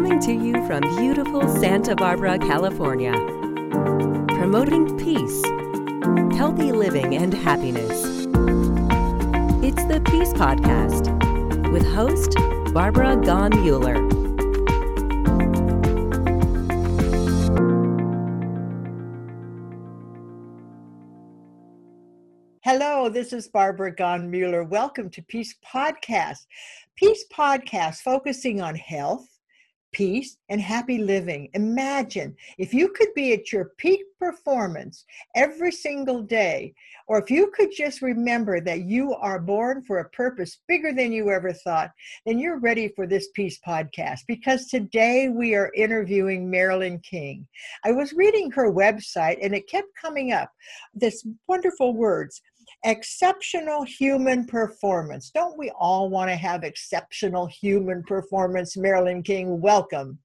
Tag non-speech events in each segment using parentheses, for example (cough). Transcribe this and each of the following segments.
Coming to you from beautiful Santa Barbara, California. Promoting peace, healthy living, and happiness. It's the Peace Podcast with host Barbara Gone Mueller. Hello, this is Barbara Gaughen-Mueller. Welcome to Peace Podcast. Peace Podcast focusing on health, peace, and happy living. Imagine if you could be at your peak performance every single day, or if you could just remember that you are born for a purpose bigger than you ever thought, then you're ready for this Peace podcast because today we are interviewing Marilyn King. I was reading her website and it kept coming up this wonderful words exceptional human performance. Don't we all want to have exceptional human performance? Marilyn King, welcome.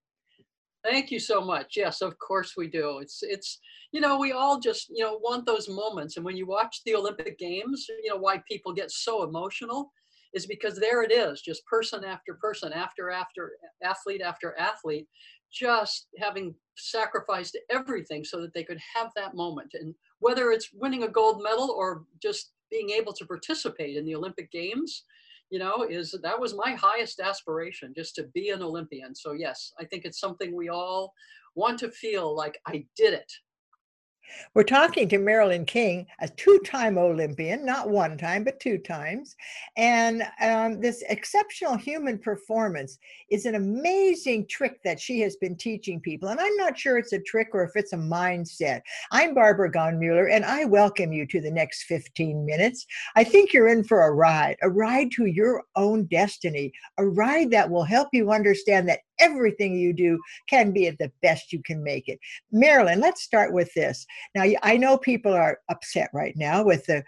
Thank you so much. Yes, of course we do. It's it's you know we all just you know want those moments, and when you watch the Olympic Games, you know why people get so emotional is because there it is, just person after person, after after athlete after athlete, just having sacrificed everything so that they could have that moment. And whether it's winning a gold medal or just being able to participate in the Olympic Games, you know, is that was my highest aspiration, just to be an Olympian. So yes, I think it's something we all want to feel like I did it. We're talking to Marilyn King, a two time Olympian, not one time, but two times. And um, this exceptional human performance is an amazing trick that she has been teaching people. And I'm not sure it's a trick or if it's a mindset. I'm Barbara Gaughen-Mueller, and I welcome you to the next 15 minutes. I think you're in for a ride, a ride to your own destiny, a ride that will help you understand that everything you do can be at the best you can make it. Marilyn, let's start with this. Now, I know people are upset right now with the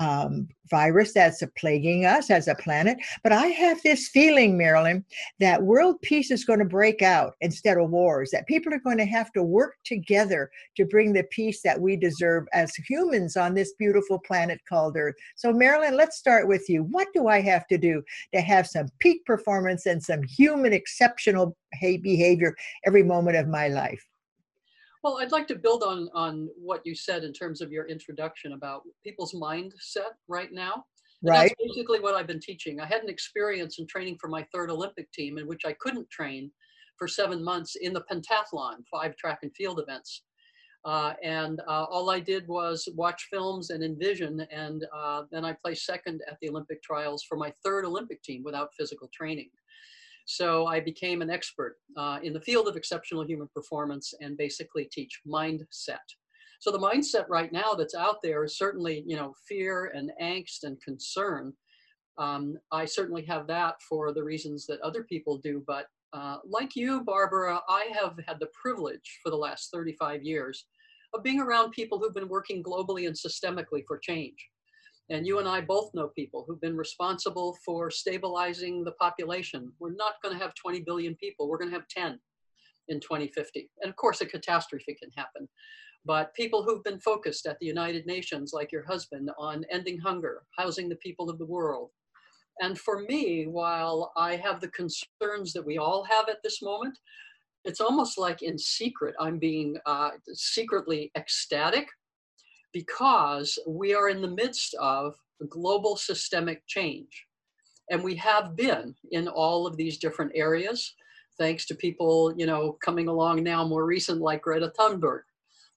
um, virus that's plaguing us as a planet. But I have this feeling, Marilyn, that world peace is going to break out instead of wars, that people are going to have to work together to bring the peace that we deserve as humans on this beautiful planet called Earth. So, Marilyn, let's start with you. What do I have to do to have some peak performance and some human exceptional behavior every moment of my life? Well, I'd like to build on on what you said in terms of your introduction about people's mindset right now. right. That's basically what I've been teaching. I had an experience in training for my third Olympic team in which I couldn't train for seven months in the pentathlon, five track and field events. Uh, and uh, all I did was watch films and envision, and uh, then I placed second at the Olympic trials for my third Olympic team without physical training. So I became an expert uh, in the field of exceptional human performance and basically teach mindset. So the mindset right now that's out there is certainly, you know, fear and angst and concern. Um, I certainly have that for the reasons that other people do, but uh, like you, Barbara, I have had the privilege for the last 35 years of being around people who've been working globally and systemically for change. And you and I both know people who've been responsible for stabilizing the population. We're not going to have 20 billion people, we're going to have 10 in 2050. And of course, a catastrophe can happen. But people who've been focused at the United Nations, like your husband, on ending hunger, housing the people of the world. And for me, while I have the concerns that we all have at this moment, it's almost like in secret, I'm being uh, secretly ecstatic because we are in the midst of global systemic change. And we have been in all of these different areas, thanks to people, you know, coming along now more recent like Greta Thunberg,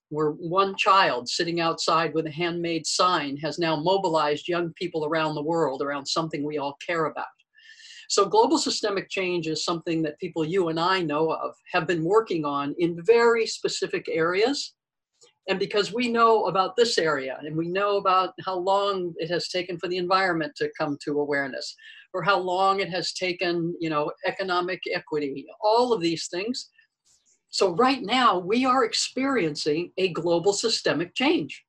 where one child sitting outside with a handmade sign has now mobilized young people around the world around something we all care about. So global systemic change is something that people you and I know of have been working on in very specific areas and because we know about this area and we know about how long it has taken for the environment to come to awareness or how long it has taken you know economic equity all of these things. So right now we are experiencing a global systemic change.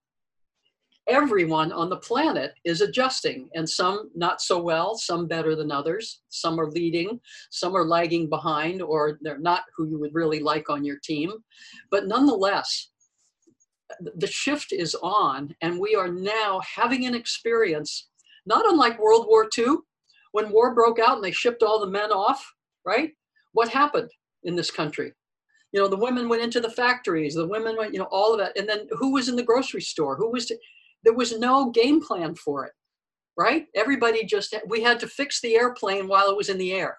Everyone on the planet is adjusting and some not so well some better than others. Some are leading some are lagging behind or they're not who you would really like on your team. But nonetheless the shift is on, and we are now having an experience, not unlike World War II, when war broke out and they shipped all the men off, right? What happened? in this country. You know, the women went into the factories, the women went, you know, all of that. And then who was in the grocery store? Who was, to, there was no game plan for it, right? Everybody just, we had to fix the airplane while it was in the air.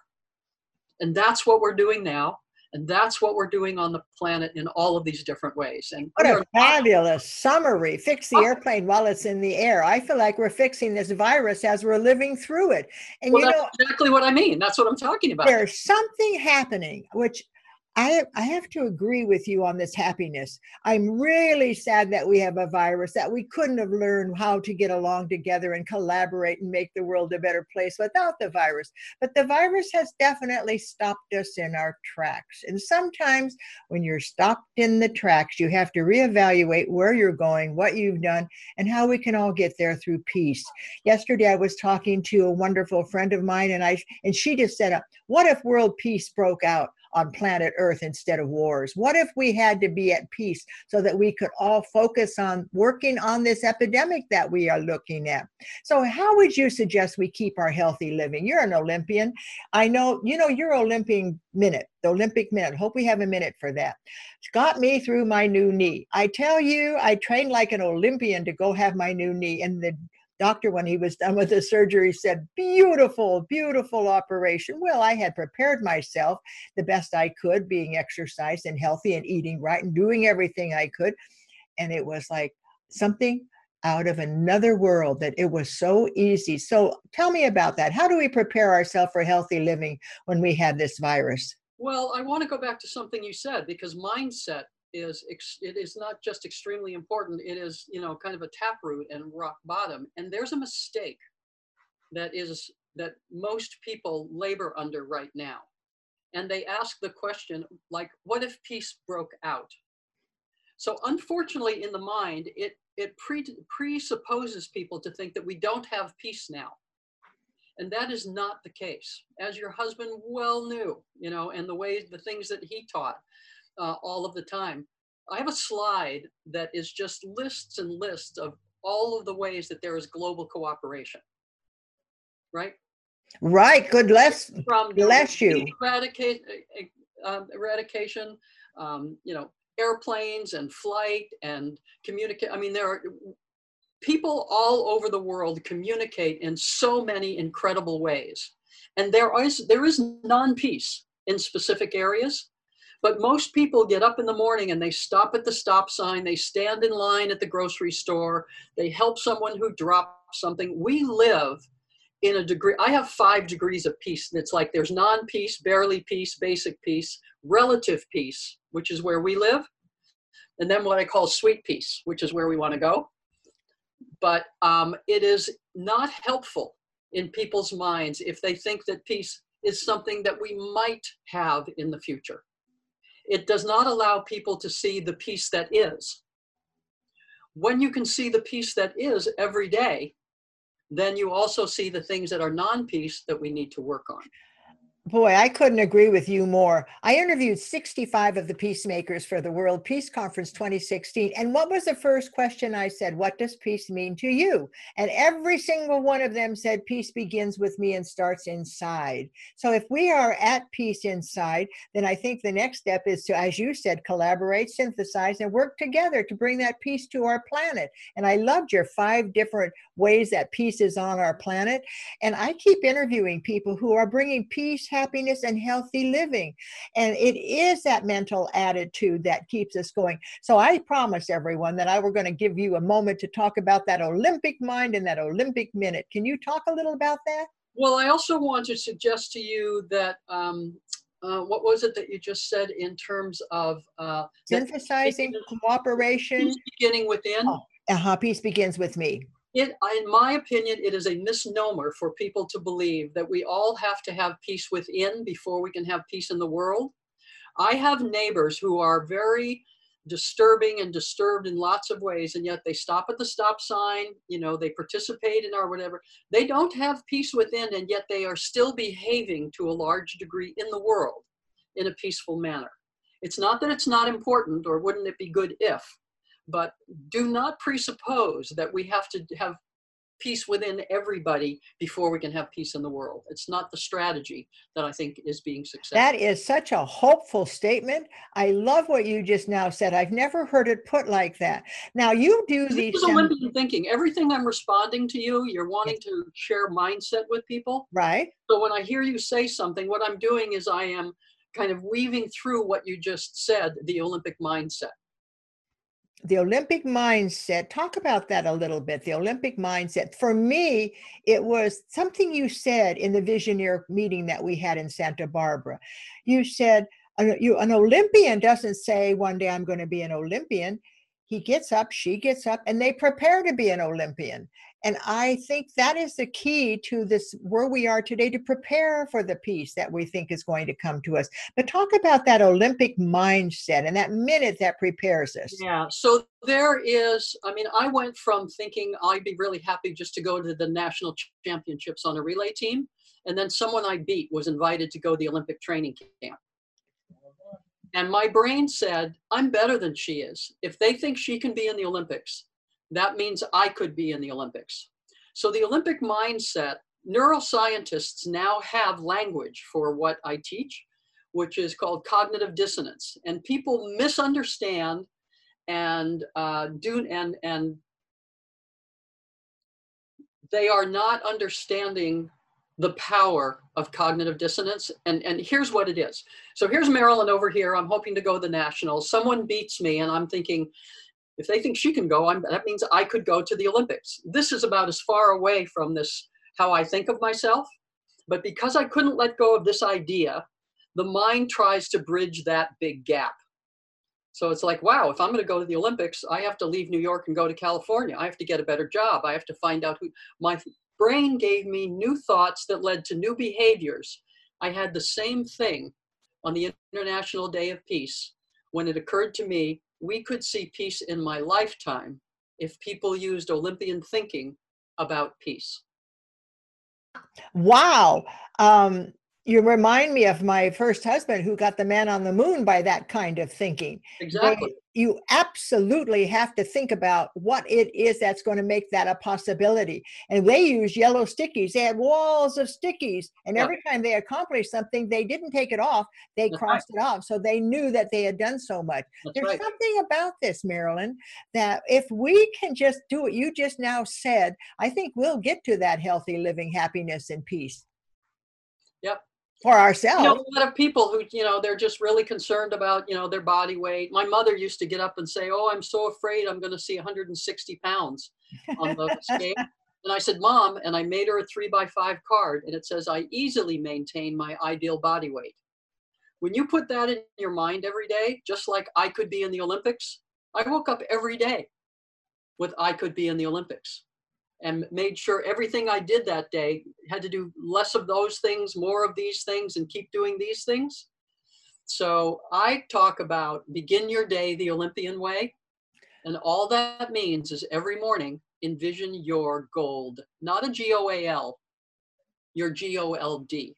And that's what we're doing now. And that's what we're doing on the planet in all of these different ways. And what a fabulous summary. Fix the oh. airplane while it's in the air. I feel like we're fixing this virus as we're living through it. And well, you know exactly what I mean. That's what I'm talking about. There's something happening, which I, I have to agree with you on this happiness. I'm really sad that we have a virus, that we couldn't have learned how to get along together and collaborate and make the world a better place without the virus. But the virus has definitely stopped us in our tracks. And sometimes when you're stopped in the tracks, you have to reevaluate where you're going, what you've done, and how we can all get there through peace. Yesterday, I was talking to a wonderful friend of mine, and I and she just said, "What if world peace broke out?" On planet Earth instead of wars? What if we had to be at peace so that we could all focus on working on this epidemic that we are looking at? So, how would you suggest we keep our healthy living? You're an Olympian. I know, you know, your Olympic minute, the Olympic minute. Hope we have a minute for that. It's got me through my new knee. I tell you, I trained like an Olympian to go have my new knee. And the doctor, when he was done with the surgery, said, Beautiful, beautiful operation. Well, I had prepared myself the best I could, being exercised and healthy and eating right and doing everything I could. And it was like something out of another world that it was so easy. So tell me about that. How do we prepare ourselves for healthy living when we have this virus? Well, I want to go back to something you said because mindset is it is not just extremely important it is you know kind of a taproot and rock bottom. And there's a mistake that is that most people labor under right now. And they ask the question like what if peace broke out? So unfortunately in the mind it it pre- presupposes people to think that we don't have peace now. And that is not the case. As your husband well knew you know and the ways the things that he taught uh, all of the time. I have a slide that is just lists and lists of all of the ways that there is global cooperation. Right? Right. Good bless. From bless you. Eradicate, uh, eradication, um, you know, airplanes and flight and communicate. I mean, there are people all over the world communicate in so many incredible ways. And there is there is non-peace in specific areas, but most people get up in the morning and they stop at the stop sign, they stand in line at the grocery store, they help someone who dropped something. We live in a degree, I have five degrees of peace. And it's like there's non peace, barely peace, basic peace, relative peace, which is where we live, and then what I call sweet peace, which is where we want to go. But um, it is not helpful in people's minds if they think that peace is something that we might have in the future it does not allow people to see the peace that is. When you can see the peace that is every day, then you also see the things that are non peace that we need to work on. Boy, I couldn't agree with you more. I interviewed 65 of the peacemakers for the World Peace Conference 2016. And what was the first question I said? What does peace mean to you? And every single one of them said, Peace begins with me and starts inside. So if we are at peace inside, then I think the next step is to, as you said, collaborate, synthesize, and work together to bring that peace to our planet. And I loved your five different ways that peace is on our planet. And I keep interviewing people who are bringing peace, happiness and healthy living. And it is that mental attitude that keeps us going. So I promise everyone that I were going to give you a moment to talk about that Olympic mind and that Olympic minute. Can you talk a little about that? Well, I also want to suggest to you that um, uh, what was it that you just said in terms of uh, synthesizing cooperation? beginning within. Oh, uh-huh, peace begins with me it, in my opinion, it is a misnomer for people to believe that we all have to have peace within before we can have peace in the world. I have neighbors who are very disturbing and disturbed in lots of ways, and yet they stop at the stop sign, you know, they participate in our whatever. They don't have peace within, and yet they are still behaving to a large degree in the world in a peaceful manner. It's not that it's not important, or wouldn't it be good if, but do not presuppose that we have to have peace within everybody before we can have peace in the world. It's not the strategy that I think is being successful. That is such a hopeful statement. I love what you just now said. I've never heard it put like that. Now you do these. This is Olympian thinking. Everything I'm responding to you, you're wanting to share mindset with people. Right. So when I hear you say something, what I'm doing is I am kind of weaving through what you just said, the Olympic mindset the Olympic mindset, talk about that a little bit. The Olympic mindset. For me, it was something you said in the Visioneer meeting that we had in Santa Barbara. You said, you, an Olympian doesn't say one day I'm going to be an Olympian. He gets up, she gets up, and they prepare to be an Olympian. And I think that is the key to this where we are today to prepare for the peace that we think is going to come to us. But talk about that Olympic mindset and that minute that prepares us. Yeah. So there is, I mean, I went from thinking I'd be really happy just to go to the national championships on a relay team. And then someone I beat was invited to go to the Olympic training camp. And my brain said, I'm better than she is. If they think she can be in the Olympics, that means I could be in the Olympics. So the Olympic mindset, neuroscientists now have language for what I teach, which is called cognitive dissonance. And people misunderstand and uh, do and and they are not understanding the power of cognitive dissonance. And, and here's what it is. So here's Marilyn over here. I'm hoping to go to the nationals. Someone beats me, and I'm thinking, if they think she can go, I'm, that means I could go to the Olympics. This is about as far away from this, how I think of myself. But because I couldn't let go of this idea, the mind tries to bridge that big gap. So it's like, wow, if I'm going to go to the Olympics, I have to leave New York and go to California. I have to get a better job. I have to find out who my brain gave me new thoughts that led to new behaviors. I had the same thing on the International Day of Peace when it occurred to me we could see peace in my lifetime if people used Olympian thinking about peace. Wow. Um, you remind me of my first husband who got the man on the moon by that kind of thinking. Exactly. You absolutely have to think about what it is that's going to make that a possibility. And they use yellow stickies. They had walls of stickies. And yeah. every time they accomplished something, they didn't take it off. They that's crossed right. it off. So they knew that they had done so much. That's There's right. something about this, Marilyn, that if we can just do what you just now said, I think we'll get to that healthy living, happiness, and peace. Yep for ourselves. You know, a lot of people who, you know, they're just really concerned about, you know, their body weight. My mother used to get up and say, "Oh, I'm so afraid I'm going to see 160 pounds on the (laughs) scale." And I said, "Mom," and I made her a three by five card, and it says, "I easily maintain my ideal body weight." When you put that in your mind every day, just like I could be in the Olympics, I woke up every day with I could be in the Olympics and made sure everything I did that day had to do less of those things, more of these things, and keep doing these things. So I talk about begin your day the Olympian way. And all that means is every morning envision your gold, not a G O A L, your G O L D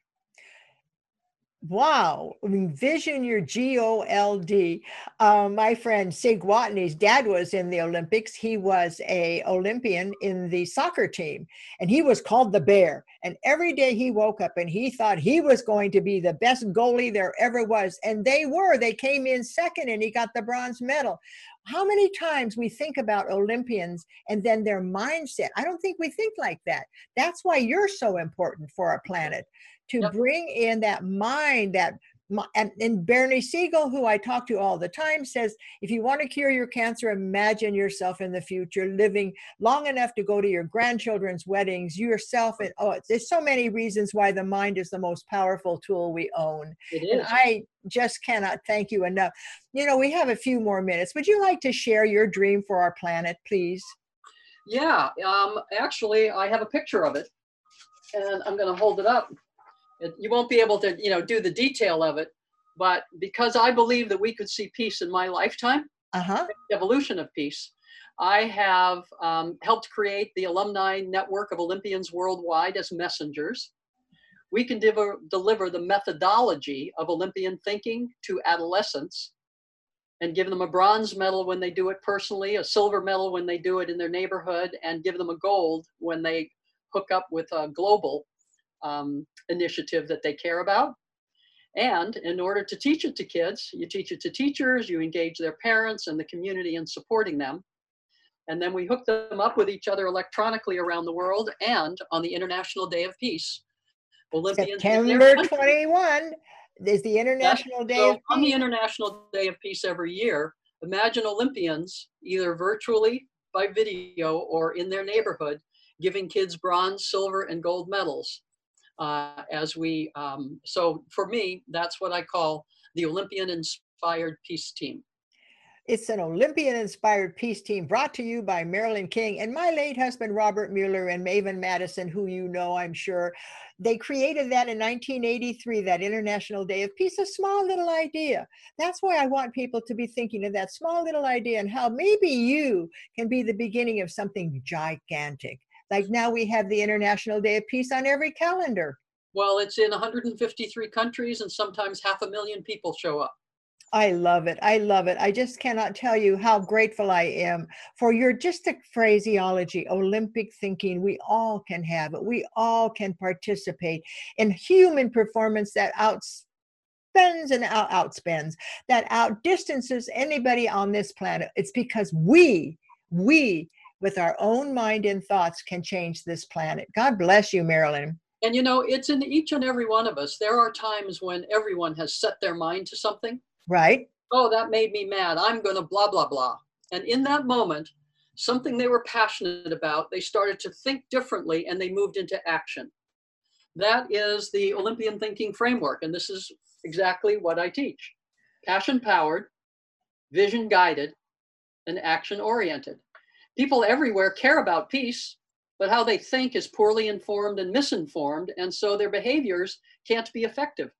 wow. Envision your g-o-l-d um, my friend sig watney's dad was in the olympics. He was a olympian in the soccer team and he was called the bear. And every day he woke up and he thought he was going to be the best goalie there ever was. And they were. They came in second and he got the bronze medal how many times we think about olympians and then their mindset i don't think we think like that that's why you're so important for our planet to yep. bring in that mind that and, and Bernie Siegel, who I talk to all the time, says if you want to cure your cancer, imagine yourself in the future living long enough to go to your grandchildren's weddings, yourself. And oh, there's so many reasons why the mind is the most powerful tool we own. It is. And I just cannot thank you enough. You know, we have a few more minutes. Would you like to share your dream for our planet, please? Yeah, um, actually, I have a picture of it, and I'm going to hold it up you won't be able to you know do the detail of it but because i believe that we could see peace in my lifetime uh-huh. evolution of peace i have um, helped create the alumni network of olympians worldwide as messengers we can deliver, deliver the methodology of olympian thinking to adolescents and give them a bronze medal when they do it personally, a silver medal when they do it in their neighborhood, and give them a gold when they hook up with a global um, initiative that they care about. And in order to teach it to kids, you teach it to teachers, you engage their parents and the community in supporting them. And then we hook them up with each other electronically around the world and on the International Day of Peace. Olympians September 21 is the International Day so of Peace. On the International Day of Peace every year, imagine Olympians either virtually by video or in their neighborhood giving kids bronze, silver, and gold medals. Uh, as we, um, so for me, that's what I call the Olympian inspired peace team. It's an Olympian inspired peace team brought to you by Marilyn King and my late husband, Robert Mueller, and Avon Mattison, who you know, I'm sure. They created that in 1983, that International Day of Peace, a small little idea. That's why I want people to be thinking of that small little idea and how maybe you can be the beginning of something gigantic. Like now we have the International Day of Peace on every calendar. Well, it's in 153 countries and sometimes half a million people show up. I love it. I love it. I just cannot tell you how grateful I am for your just phraseology, Olympic thinking. We all can have it. We all can participate in human performance that outspends and out outspends, that outdistances anybody on this planet. It's because we, we, with our own mind and thoughts, can change this planet. God bless you, Marilyn. And you know, it's in each and every one of us. There are times when everyone has set their mind to something Right. Oh, that made me mad. I'm going to blah, blah, blah. And in that moment, something they were passionate about, they started to think differently and they moved into action. That is the Olympian thinking framework. And this is exactly what I teach passion powered, vision guided, and action oriented. People everywhere care about peace, but how they think is poorly informed and misinformed. And so their behaviors can't be effective.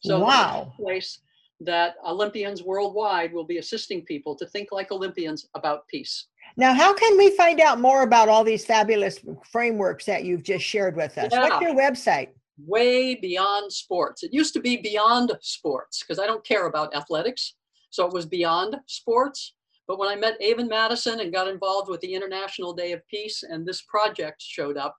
So, wow. place that Olympians worldwide will be assisting people to think like Olympians about peace. Now, how can we find out more about all these fabulous frameworks that you've just shared with us? Yeah. What's your website? Way beyond sports. It used to be beyond sports because I don't care about athletics. So it was beyond sports. But when I met Avon Mattison and got involved with the International Day of Peace and this project showed up,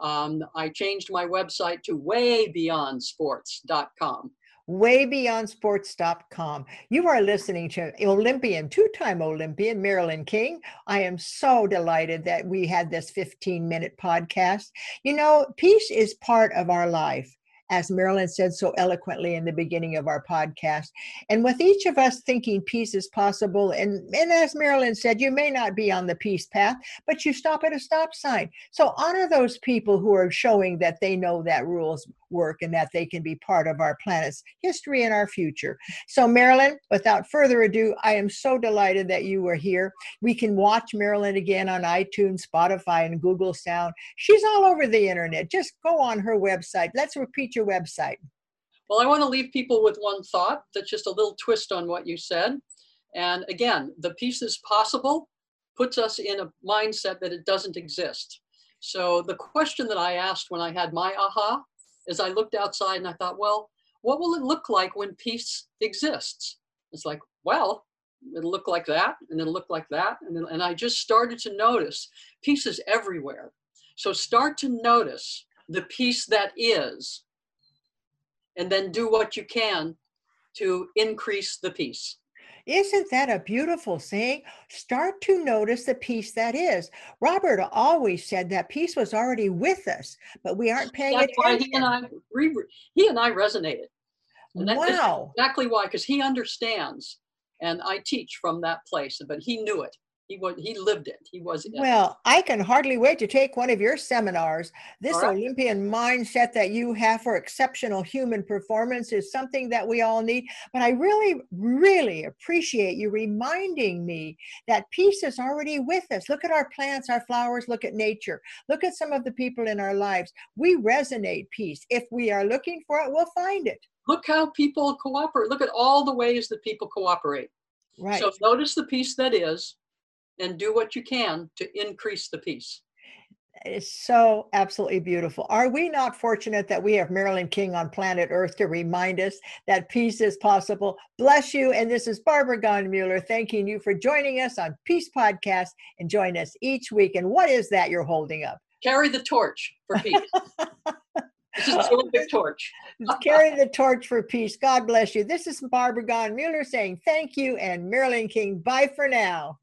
um, I changed my website to waybeyondsports.com waybeyondsports.com. You are listening to Olympian, two time Olympian, Marilyn King. I am so delighted that we had this 15 minute podcast. You know, peace is part of our life as Marilyn said so eloquently in the beginning of our podcast. And with each of us thinking peace is possible, and, and as Marilyn said, you may not be on the peace path, but you stop at a stop sign. So honor those people who are showing that they know that rules work and that they can be part of our planet's history and our future. So, Marilyn, without further ado, I am so delighted that you were here. We can watch Marilyn again on iTunes, Spotify, and Google Sound. She's all over the internet. Just go on her website. Let's repeat your website. Well, I want to leave people with one thought that's just a little twist on what you said. And again, the peace is possible puts us in a mindset that it doesn't exist. So the question that I asked when I had my aha as I looked outside and I thought, well, what will it look like when peace exists? It's like, well, it'll look like that, and it'll look like that. And, and I just started to notice peace is everywhere. So start to notice the peace that is, and then do what you can to increase the peace. Isn't that a beautiful saying? Start to notice the peace that is. Robert always said that peace was already with us, but we aren't paying That's attention. Why he and I he and I resonated. And wow. exactly why, because he understands. And I teach from that place, but he knew it he was he lived it. He was well i can hardly wait to take one of your seminars. This right. olympian mindset that you have for exceptional human performance is something that we all need. But i really really appreciate you reminding me that peace is already with us. Look at our plants our flowers. Look at nature. Look at some of the people in our lives. We resonate peace. If we are looking for it we'll find it. Look how people cooperate. Look at all the ways that people cooperate. Right. So notice the peace that is and do what you can to increase the peace. It's so absolutely beautiful. Are we not fortunate that we have Marilyn King on planet Earth to remind us that peace is possible? Bless you. And this is Barbara Gaughen-Mueller thanking you for joining us on Peace Podcast and join us each week. And what is that you're holding up? Carry the torch for peace. (laughs) this is the torch. Carry the torch for peace. God bless you. This is Barbara Gaughen-Mueller saying thank you and Marilyn King. Bye for now.